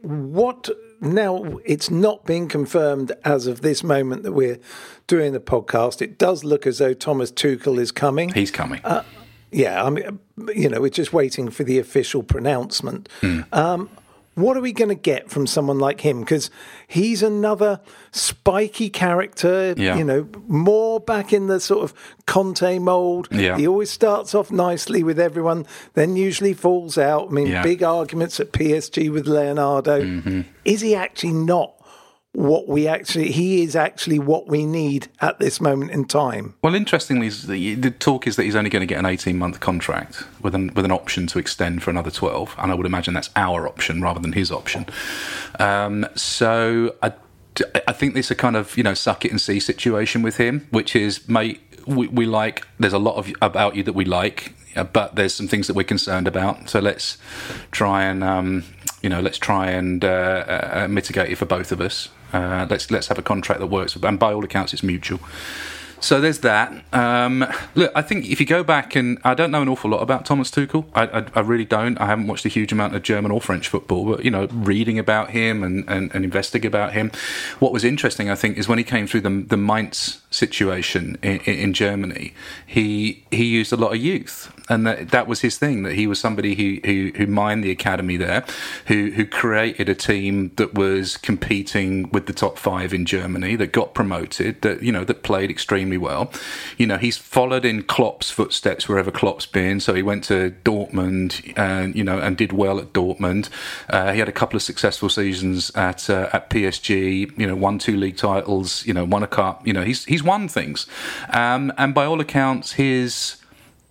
what now it's not being confirmed as of this moment that we're doing the podcast. It does look as though Thomas Tuchel is coming. He's coming. Uh, yeah, I mean, you know, we're just waiting for the official pronouncement. Mm. Um, what are we going to get from someone like him? Because he's another spiky character, yeah. you know, more back in the sort of Conte mold. Yeah. He always starts off nicely with everyone, then usually falls out. I mean, yeah. big arguments at PSG with Leonardo. Mm-hmm. Is he actually not what we actually he is actually what we need at this moment in time. Well, interestingly, the talk is that he's only going to get an eighteen month contract with an with an option to extend for another twelve, and I would imagine that's our option rather than his option. Um, so I. I think this is a kind of you know suck it and see situation with him, which is mate we, we like. There's a lot of about you that we like, but there's some things that we're concerned about. So let's try and um, you know let's try and uh, uh, mitigate it for both of us. Uh, let's let's have a contract that works, and by all accounts, it's mutual. So there's that. Um, look, I think if you go back and I don't know an awful lot about Thomas Tuchel. I, I, I, really don't. I haven't watched a huge amount of German or French football, but you know, reading about him and, and, and investigating about him. What was interesting, I think, is when he came through the the Mainz situation in, in Germany. He he used a lot of youth, and that that was his thing. That he was somebody who who, who mined the academy there, who who created a team that was competing with the top five in Germany, that got promoted, that you know that played extremely well. You know, he's followed in Klopp's footsteps wherever Klopp's been. So he went to Dortmund, and you know, and did well at Dortmund. Uh, he had a couple of successful seasons at uh, at PSG. You know, won two league titles. You know, won a cup. You know, he's he's won things, um, and by all accounts, his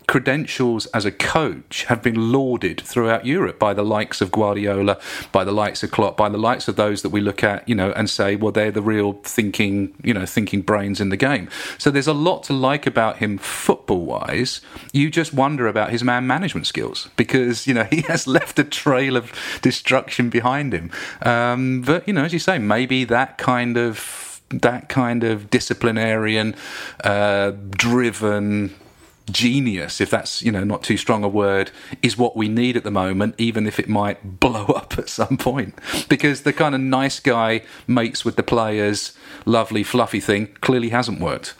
credentials as a coach have been lauded throughout Europe by the likes of Guardiola, by the likes of Klopp, by the likes of those that we look at, you know, and say, well, they're the real thinking, you know, thinking brains in the game. So there's a lot to like about him football wise. You just wonder about his man management skills because, you know, he has left a trail of destruction behind him. Um, but, you know, as you say, maybe that kind of that kind of disciplinarian, uh, driven genius, if that's you know not too strong a word, is what we need at the moment, even if it might blow up at some point. Because the kind of nice guy mates with the players, lovely fluffy thing clearly hasn't worked.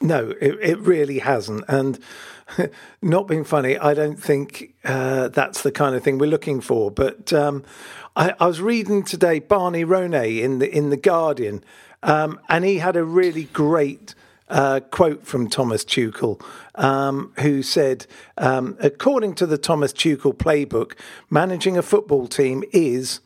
No, it, it really hasn't, and not being funny, I don't think uh, that's the kind of thing we're looking for. But um, I, I, was reading today Barney Ronay in the in the Guardian, um, and he had a really great uh, quote from Thomas Tuchel, um, who said, um, according to the Thomas Tuchel playbook, managing a football team is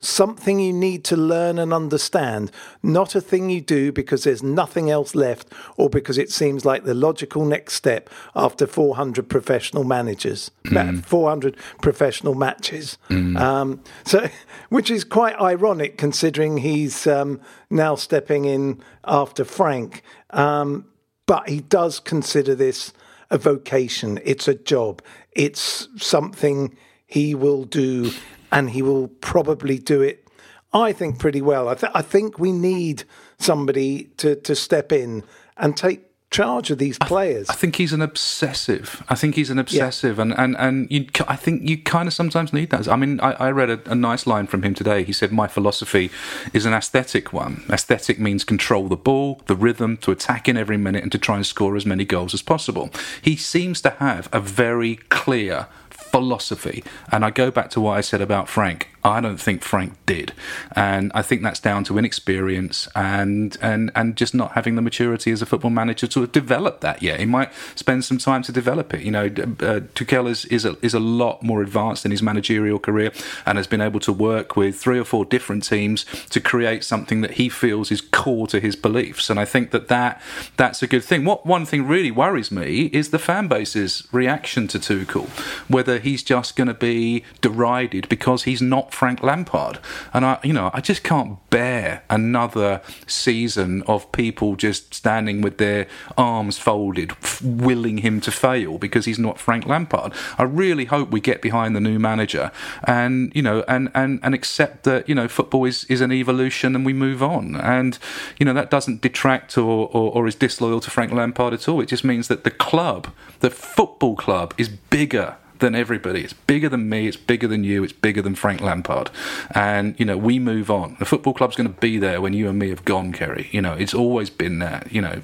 something you need to learn and understand, not a thing you do because there's nothing else left or because it seems like the logical next step after 400 professional managers, mm. 400 professional matches. Mm. Um, so, which is quite ironic considering he's um, now stepping in after Frank. Um, but he does consider this a vocation, it's a job, it's something he will do and he will probably do it. I think pretty well. I, th- I think we need somebody to to step in and take charge of these players. I, th- I, think he's an obsessive. I think he's an obsessive, yeah. and and and you, I think you kind of sometimes need that. I mean, I, I read a, a, nice line from him today. He said, "My philosophy is an aesthetic one. Aesthetic means control the ball, the rhythm, to attack in every minute, and to try and score as many goals as possible." He seems to have a very clear philosophy. And I go back to what I said about Frank. I don't think Frank did, and I think that's down to inexperience and and and just not having the maturity as a football manager to have developed that yet. He might spend some time to develop it. You know, uh, Tuchel is is a, is a lot more advanced in his managerial career and has been able to work with three or four different teams to create something that he feels is core to his beliefs. And I think that, that that's a good thing. What one thing really worries me is the fan base's reaction to Tuchel, whether he's just going to be derided because he's not Frank Lampard. And I, you know, I just can't bear another season of people just standing with their arms folded, f- willing him to fail because he's not Frank Lampard. I really hope we get behind the new manager and you know and and and accept that you know football is is an evolution and we move on. And you know that doesn't detract or, or, or is disloyal to Frank Lampard at all. It just means that the club, the football club, is bigger than everybody. It's bigger than me. It's bigger than you. It's bigger than Frank Lampard. And you know, we move on. The football club's going to be there when you and me have gone, Ceri. You know, it's always been there. You know,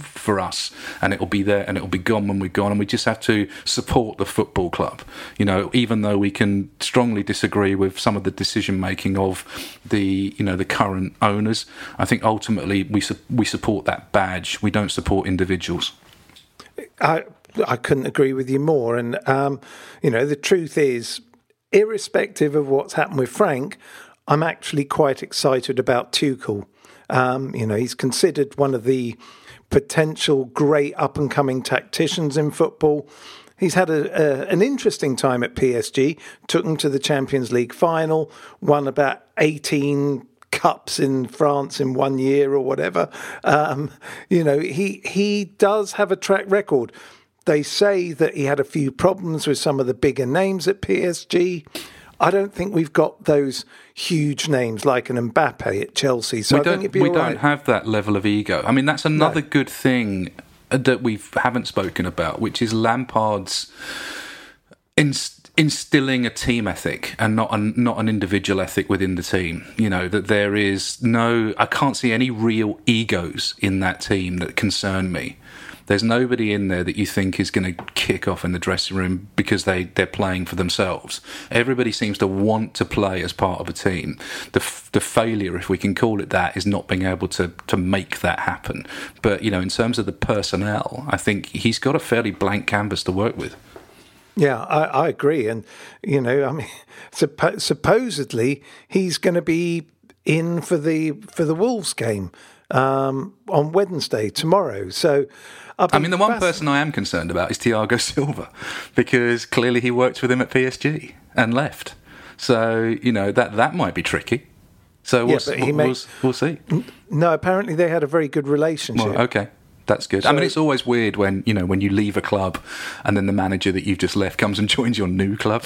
for us, and it'll be there, and it'll be gone when we're gone. And we just have to support the football club. You know, even though we can strongly disagree with some of the decision making of the you know the current owners, I think ultimately we su- we support that badge. We don't support individuals. I I couldn't agree with you more. And, um, you know, the truth is, irrespective of what's happened with Frank, I'm actually quite excited about Tuchel. Um, you know, he's considered one of the potential great up and coming tacticians in football. He's had a, a, an interesting time at PSG, took them to the Champions League final, won about 18 cups in France in one year or whatever. Um, you know, he he does have a track record. They say that he had a few problems with some of the bigger names at PSG. I don't think we've got those huge names like an Mbappe at Chelsea. So we I don't, we don't right. have that level of ego. I mean, that's another no. good thing uh, that we haven't spoken about, which is Lampard's inst- instilling a team ethic and not an, not an individual ethic within the team. You know that there is no, I can't see any real egos in that team that concern me. There's nobody in there that you think is going to kick off in the dressing room because they, they're playing for themselves. Everybody seems to want to play as part of a team. The, the failure, if we can call it that, is not being able to, to make that happen. But, you know, in terms of the personnel, I think he's got a fairly blank canvas to work with. Yeah, I, I agree. And, you know, I mean, supposedly he's going to be in for the for the Wolves game. Um, on Wednesday tomorrow. So. I mean, the one person I am concerned about is Thiago Silva because clearly he worked with him at PSG and left. So you know that that might be tricky. So we'll, yeah, we'll, may, we'll, we'll, see. No, apparently they had a very good relationship. Well, okay. That's good. So, I mean, it's always weird when you know when you leave a club, and then the manager that you've just left comes and joins your new club.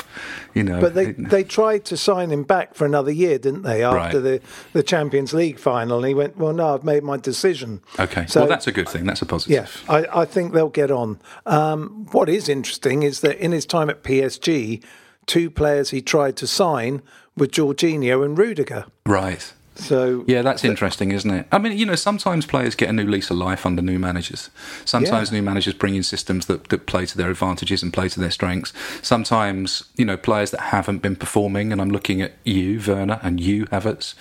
You know, but they they tried to sign him back for another year, didn't they? After right. the the Champions League final, and he went, "Well, no, I've made my decision." Okay, so well, that's a good thing. That's a positive. Yeah, I, I think they'll get on. Um, what is interesting is that in his time at PSG, two players he tried to sign were Jorginho and Rudiger. Right. So yeah, that's interesting, isn't it? I mean, you know, sometimes players get a new lease of life under new managers. Sometimes yeah. new managers bring in systems that, that play to their advantages and play to their strengths. Sometimes, you know, players that haven't been performing, and I'm looking at you, Werner, and you, Havertz,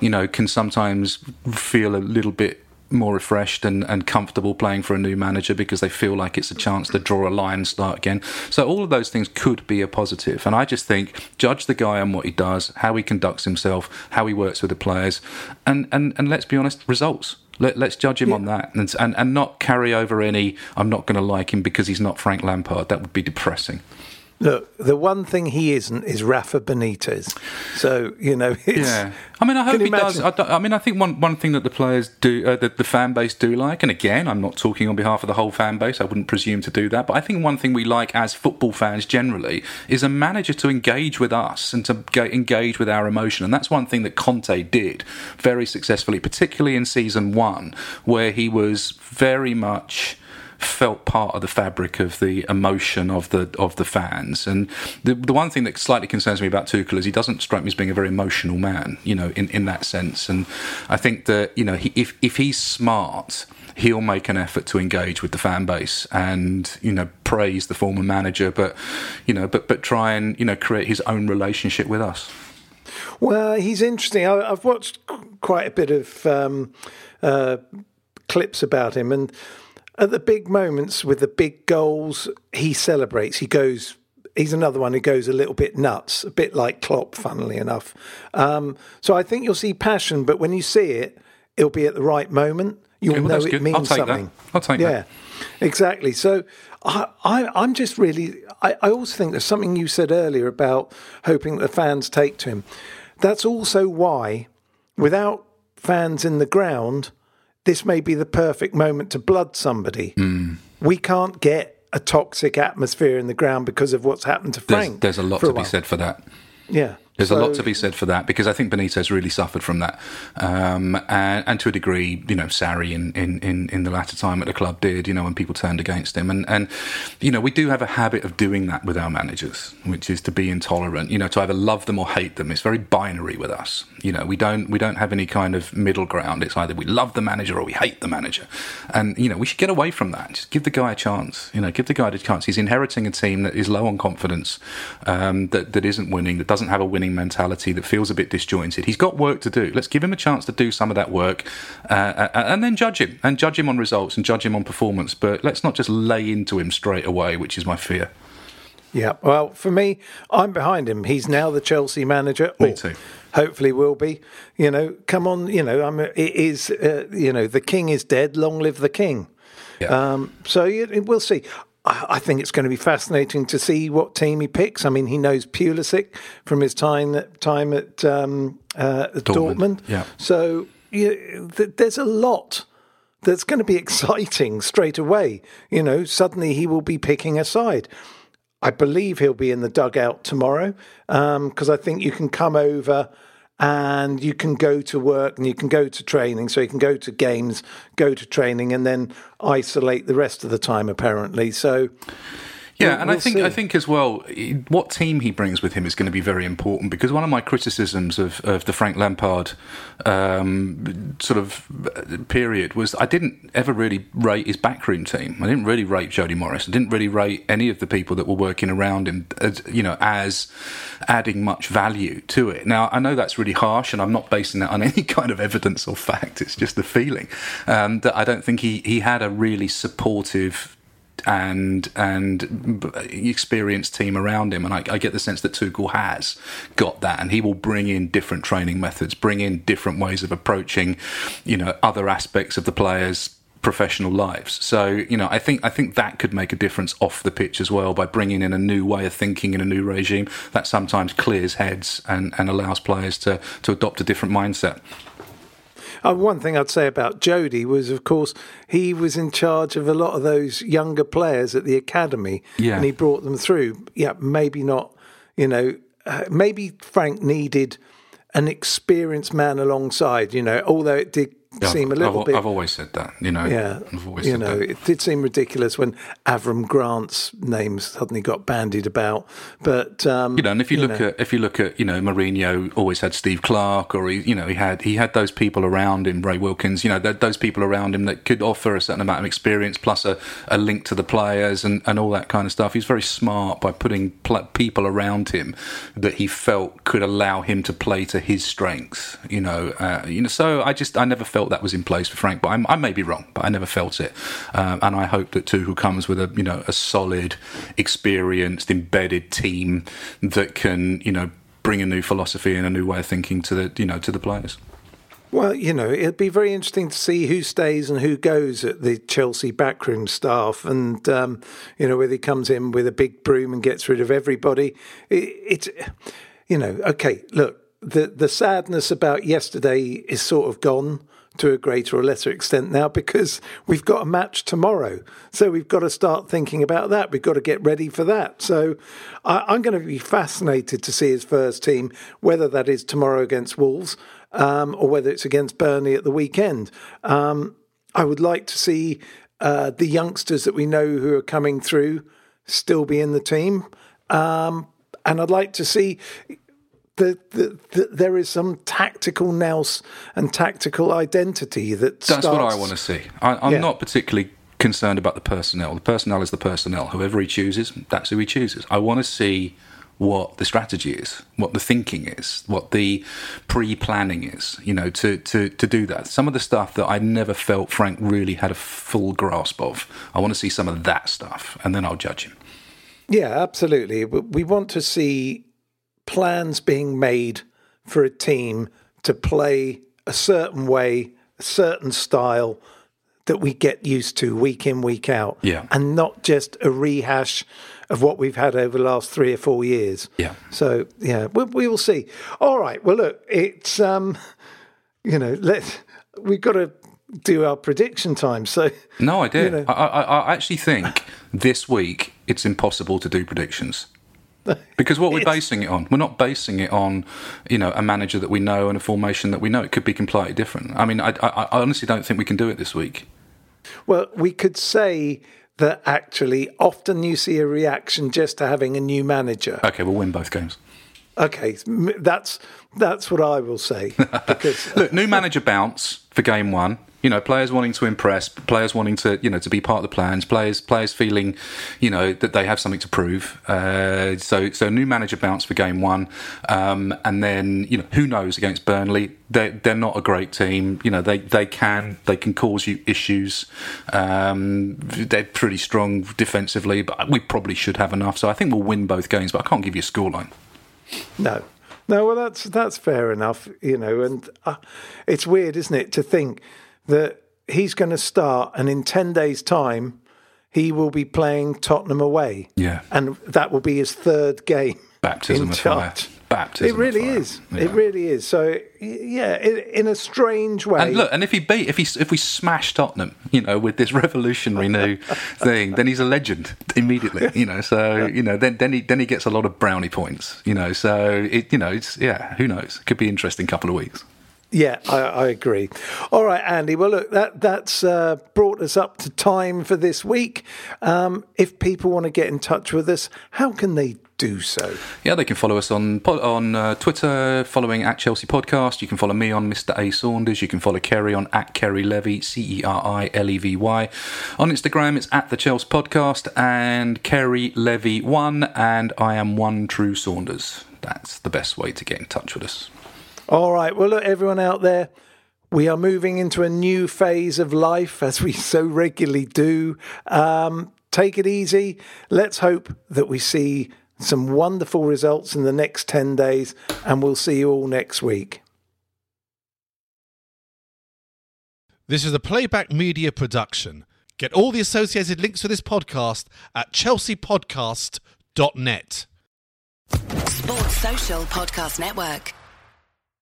you know, can sometimes feel a little bit more refreshed and, and comfortable playing for a new manager because they feel like it's a chance to draw a line and start again. So all of those things could be a positive. And I just think judge the guy on what he does, how he conducts himself, how he works with the players, and, and, and let's be honest, results. Let, us judge him yeah. on that and, and, and not carry over any, I'm not going to like him because he's not Frank Lampard. That would be depressing. Look, the one thing he isn't is Rafa Benitez. So you know, yeah. I mean, I hope he imagine? does. I, I, mean, I think one one thing that the players do, uh, that the fan base do like, and again, I'm not talking on behalf of the whole fan base. I wouldn't presume to do that, but I think one thing we like as football fans generally is a manager to engage with us and to engage with our emotion, and that's one thing that Conte did very successfully, particularly in season one, where he was very much felt part of the fabric of the emotion of the of the fans. And the the one thing that slightly concerns me about Tuchel is he doesn't strike me as being a very emotional man, you know, in, in that sense. And I think that you know he, if if he's smart. He'll make an effort to engage with the fan base and you know praise the former manager, but you know, but but try and you know create his own relationship with us. Well, he's interesting. I, have watched quite a bit of um, uh, clips about him, and at the big moments with the big goals, he celebrates. He goes. He's another one who goes a little bit nuts, a bit like Klopp, funnily enough. Um, so I think you'll see passion, but when you see it, it'll be at the right moment. You'll okay, well, know it good. means something. That. I'll take yeah, that. Yeah, exactly. So I, I, am just really. I, I also think there's something you said earlier about hoping that the fans take to him. That's also why, without fans in the ground, this may be the perfect moment to blood somebody. Mm. We can't get a toxic atmosphere in the ground because of what's happened to Frank. There's, there's a lot to a be said for that. Yeah. There's so, a lot to be said for that because I think Benitez really suffered from that, um, and, and, to a degree, you know, Sarri in, in, in, in, the latter time at the club did, you know, when people turned against him, and and you know, we do have a habit of doing that with our managers, which is to be intolerant, you know, to either love them or hate them. It's very binary with us, you know. We don't we don't have any kind of middle ground. It's either we love the manager or we hate the manager, and you know, we should get away from that. Just give the guy a chance, you know, give the guy a chance. He's inheriting a team that is low on confidence, um, that that isn't winning, that doesn't have a winning winning mentality that feels a bit disjointed. He's got work to do. Let's give him a chance to do some of that work uh, uh, and then judge him and judge him on results and judge him on performance. But let's not just lay into him straight away, which is my fear. Yeah, well, for me, I'm behind him. He's now the Chelsea manager. Me too. Hopefully, will be. You know, come on. You know, I'm. It is. Uh, you know, the king is dead. Long live the king. Yeah. Um, so yeah, we'll see. I think it's going to be fascinating to see what team he picks. I mean, he knows Pulisic from his time time at, um, uh, Dortmund. Dortmund. Yeah. So you, th- there's a lot that's going to be exciting straight away. You know, suddenly he will be picking a side. I believe he'll be in the dugout tomorrow because um, I think you can come over and you can go to work and you can go to training. So you can go to games, go to training, and then isolate the rest of the time, apparently. So yeah, we'll, and we'll I think see. I think as well, what team he brings with him is going to be very important because one of my criticisms of, of the Frank Lampard um, sort of period was I didn't ever really rate his backroom team. I didn't really rate Jody Morris. I didn't really rate any of the people that were working around him, as, you know, as adding much value to it. Now I know that's really harsh, and I'm not basing that on any kind of evidence or fact. It's just the feeling um, that I don't think he he had a really supportive and and experienced team around him, and I, I get the sense that Tuchel has got that, and he will bring in different training methods, bring in different ways of approaching, you know, other aspects of the players professional lives. So you know, I think I think that could make a difference off the pitch as well by bringing in a new way of thinking in a new regime that sometimes clears heads and, and allows players to to adopt a different mindset. Uh, one thing I'd say about Jody was, of course, he was in charge of a lot of those younger players at the academy, Yeah. and he brought them through. Yeah, maybe not. You know, uh, maybe Frank needed an experienced man alongside. You know, although it did seem a I've, little I've, bit. I've always said that. You know, yeah, you know, that. it did seem ridiculous when Avram Grant's name suddenly got bandied about. But um, You know, and if you, look know. at if you look at you know Mourinho always had Steve Clarke, or he you know he had he had those people around him, Ray Wilkins. You know, those people around him that could offer a certain amount of experience plus a, a link to the players and, and all that kind of stuff. He's very smart by putting pl- people around him that he felt could allow him to play to his strengths. You know, uh, you know. So I just I never felt that was in place for Frank, but I'm, I may be wrong, but I never felt it. Um, and I hope that Tuchel comes with a you know a solid, experienced, embedded team that can you know bring a new philosophy and a new way of thinking to the you know to the players. Well, you know, it'd be very interesting to see who stays and who goes at the Chelsea backroom staff, and um, you know whether he comes in with a big broom and gets rid of everybody. It, it's, you know, okay. Look, the the sadness about yesterday is sort of gone to a greater or lesser extent now because we've got a match tomorrow, so we've got to start thinking about that. We've got to get ready for that. So I, I'm going to be fascinated to see his first team, whether that is tomorrow against Wolves um, or whether it's against Burnley at the weekend. Um, I would like to see uh, the youngsters that we know who are coming through still be in the team. Um, and I'd like to see the, the, there is some tactical nous and tactical identity that That's starts, what I want to see. I, I'm Yeah. not particularly concerned about the personnel. The personnel is the personnel. Whoever he chooses, that's who he chooses. I want to see what the strategy is, what the thinking is, what the pre-planning is. You know, to to to do that. Some of the stuff that I never felt Frank really had a full grasp of. I want to see some of that stuff, and then I'll judge him. Yeah, absolutely. We want to see plans being made for a team to play a certain way, a certain style that we get used to week in, week out. Yeah. And not just a rehash of what we've had over the last three or four years. Yeah. So, yeah, we, we will see. All right. Well, look, it's, um, you know, let we've got to do our prediction time. So, No idea. You know. I, I, I actually think this week it's impossible to do predictions. Because what we're basing it on, we're not basing it on, you know, a manager that we know and a formation that we know. It could be completely different. I mean, I, I, I honestly don't think we can do it this week. Well, we could say that actually often you see a reaction just to having a new manager. Okay, we'll win both games. Okay, that's that's what I will say because Look, new manager bounce for game one. You know, players wanting to impress, players wanting to, you know, to be part of the plans, players, players feeling, you know, that they have something to prove. Uh, so, so new manager bounce for game one, um, and then you know, who knows against Burnley? They they're not a great team. You know, they they can they can cause you issues. Um, they're pretty strong defensively, but we probably should have enough. So I think we'll win both games, but I can't give you a scoreline. no, no. Well, that's that's fair enough, you know. And uh, it's weird, isn't it, to think that he's going to start, and in ten days' time, he will be playing Tottenham away. Yeah. and that will be his third game. Baptism of fire. Baptism It really is. Yeah. It really is. So, yeah, in, in a strange way. And look, and if he beat, if he, if we smash Tottenham, you know, with this revolutionary new thing, then he's a legend immediately. You know, so you know, then then he then he gets a lot of brownie points. You know, so it, you know, it's yeah, who knows? It could be an interesting couple of weeks. Yeah, I, I agree. All right, Andy. Well, look, that that's uh, brought us up to time for this week. Um, if people want to get in touch with us, how can they do so? Yeah, they can follow us on on uh, Twitter, following at Chelsea Podcast. You can follow me on Mr. A Saunders. You can follow Ceri on at Ceri Levy, C E R I L E V Y. On Instagram, it's at the Chelsea Podcast and Ceri Levy one, and I am one True Saunders. That's the best way to get in touch with us. All right. Well, look, everyone out there, we are moving into a new phase of life, as we so regularly do. Um, take it easy. Let's hope that we see some wonderful results in the next 10 days, and we'll see you all next week. This is a playback media production. Get all the associated links for this podcast at chelseapodcast.net. Sports Social Podcast Network.